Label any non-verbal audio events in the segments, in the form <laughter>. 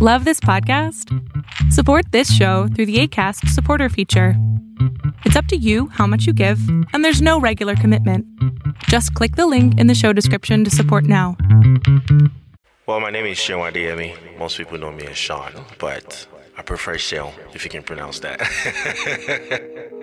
Love this podcast? Support this show through the ACAST supporter feature. It's up to you how much you give, and there's no regular commitment. Just click the link in the show description to support now. Well, my name is Sean Adeyemi. Most people know me as Sean, but I prefer Seun if you can pronounce that. <laughs>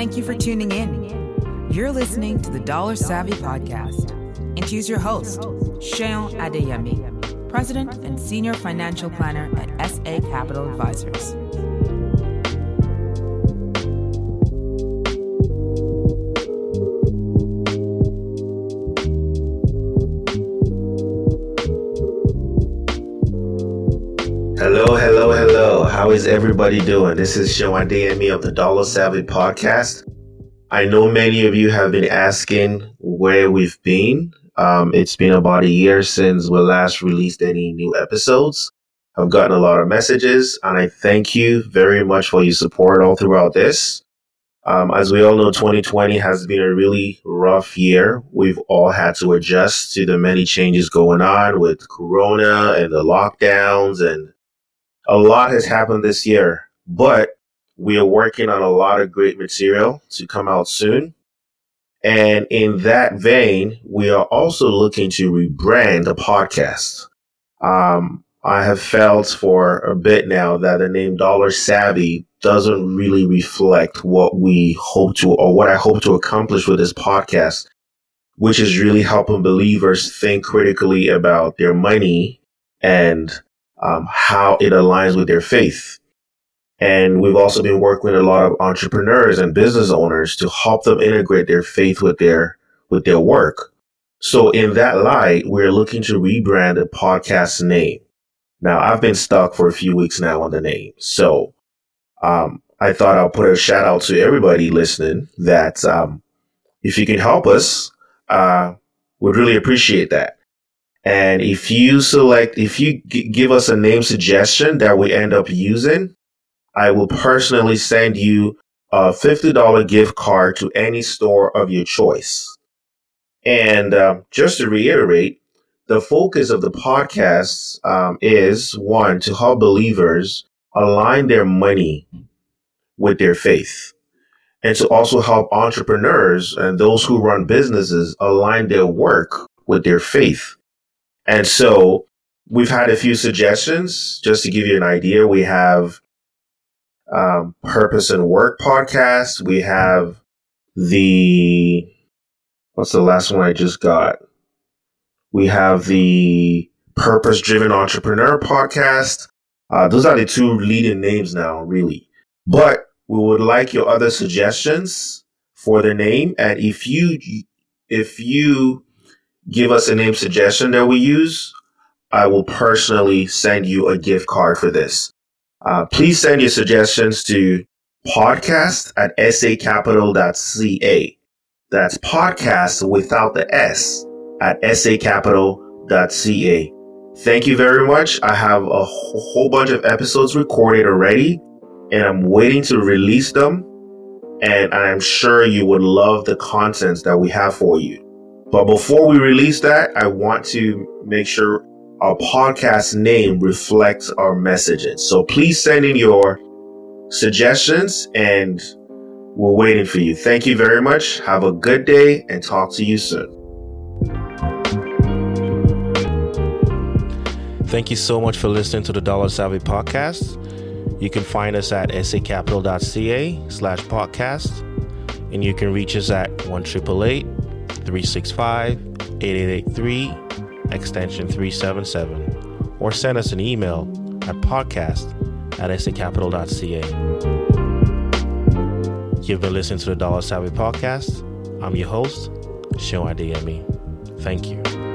Thank you for tuning in. You're listening to the Dollar Savvy Podcast. And here's your host, Seun Adeyemi, President and Senior Financial Planner at SA Capital Advisors. Hello, hello, hello. How is everybody doing? This is Sean Adeyemi of the Dollar Savvy Podcast. I know many of you have been asking where we've been. Um, it's been about a year since we last released any new episodes. I've gotten a lot of messages, and I thank you very much for your support all throughout this. Um, as we all know, 2020 has been a really rough year. We've all had to adjust to the many changes going on with Corona and the lockdowns, and a lot has happened this year. But we are working on a lot of great material to come out soon. And in that vein, we are also looking to rebrand the podcast. Um, I have felt for a bit now that the name Dollar Savvy doesn't really reflect what we hope to or what I hope to accomplish with this podcast, which is really helping believers think critically about their money and um, how it aligns with their faith. And we've also been working with a lot of entrepreneurs and business owners to help them integrate their faith with their with their work. So in that light, we're looking to rebrand the podcast name. Now I've been stuck for a few weeks now on the name. So um, I thought I'll put a shout out to everybody listening that um, if you can help us, uh, would really appreciate that. And if you select, if you g- give us a name suggestion that we end up using, I will personally send you a $50 gift card to any store of your choice. And uh, just to reiterate, the focus of the podcast um, is one, to help believers align their money with their faith and to also help entrepreneurs and those who run businesses align their work with their faith. And so we've had a few suggestions just to give you an idea. We have um, Purpose and Work podcast. We have the, what's the last one I just got? We have the Purpose Driven Entrepreneur podcast. Uh, those are the two leading names now, really. But we would like your other suggestions for the name. And if you, if you give us a name suggestion that we use, I will personally send you a gift card for this. Uh, please send your suggestions to podcast at sacapital.ca. That's podcast without the S at sacapital.ca. Thank you very much. I have a whole bunch of episodes recorded already, and I'm waiting to release them. And I'm sure you would love the contents that we have for you. But before we release that, I want to make sure our podcast name reflects our messaging. So please send in your suggestions and we're waiting for you. Thank you very much. Have a good day and talk to you soon. Thank you so much for listening to the Dollar Savvy podcast. You can find us at sacapital.ca slash podcast, and you can reach us at 1 365 8883 extension 377 or send us an email at podcast at sacapital.ca. You've been listening to the Dollar Savvy Podcast. I'm your host, Sean Adeyemi. Thank you.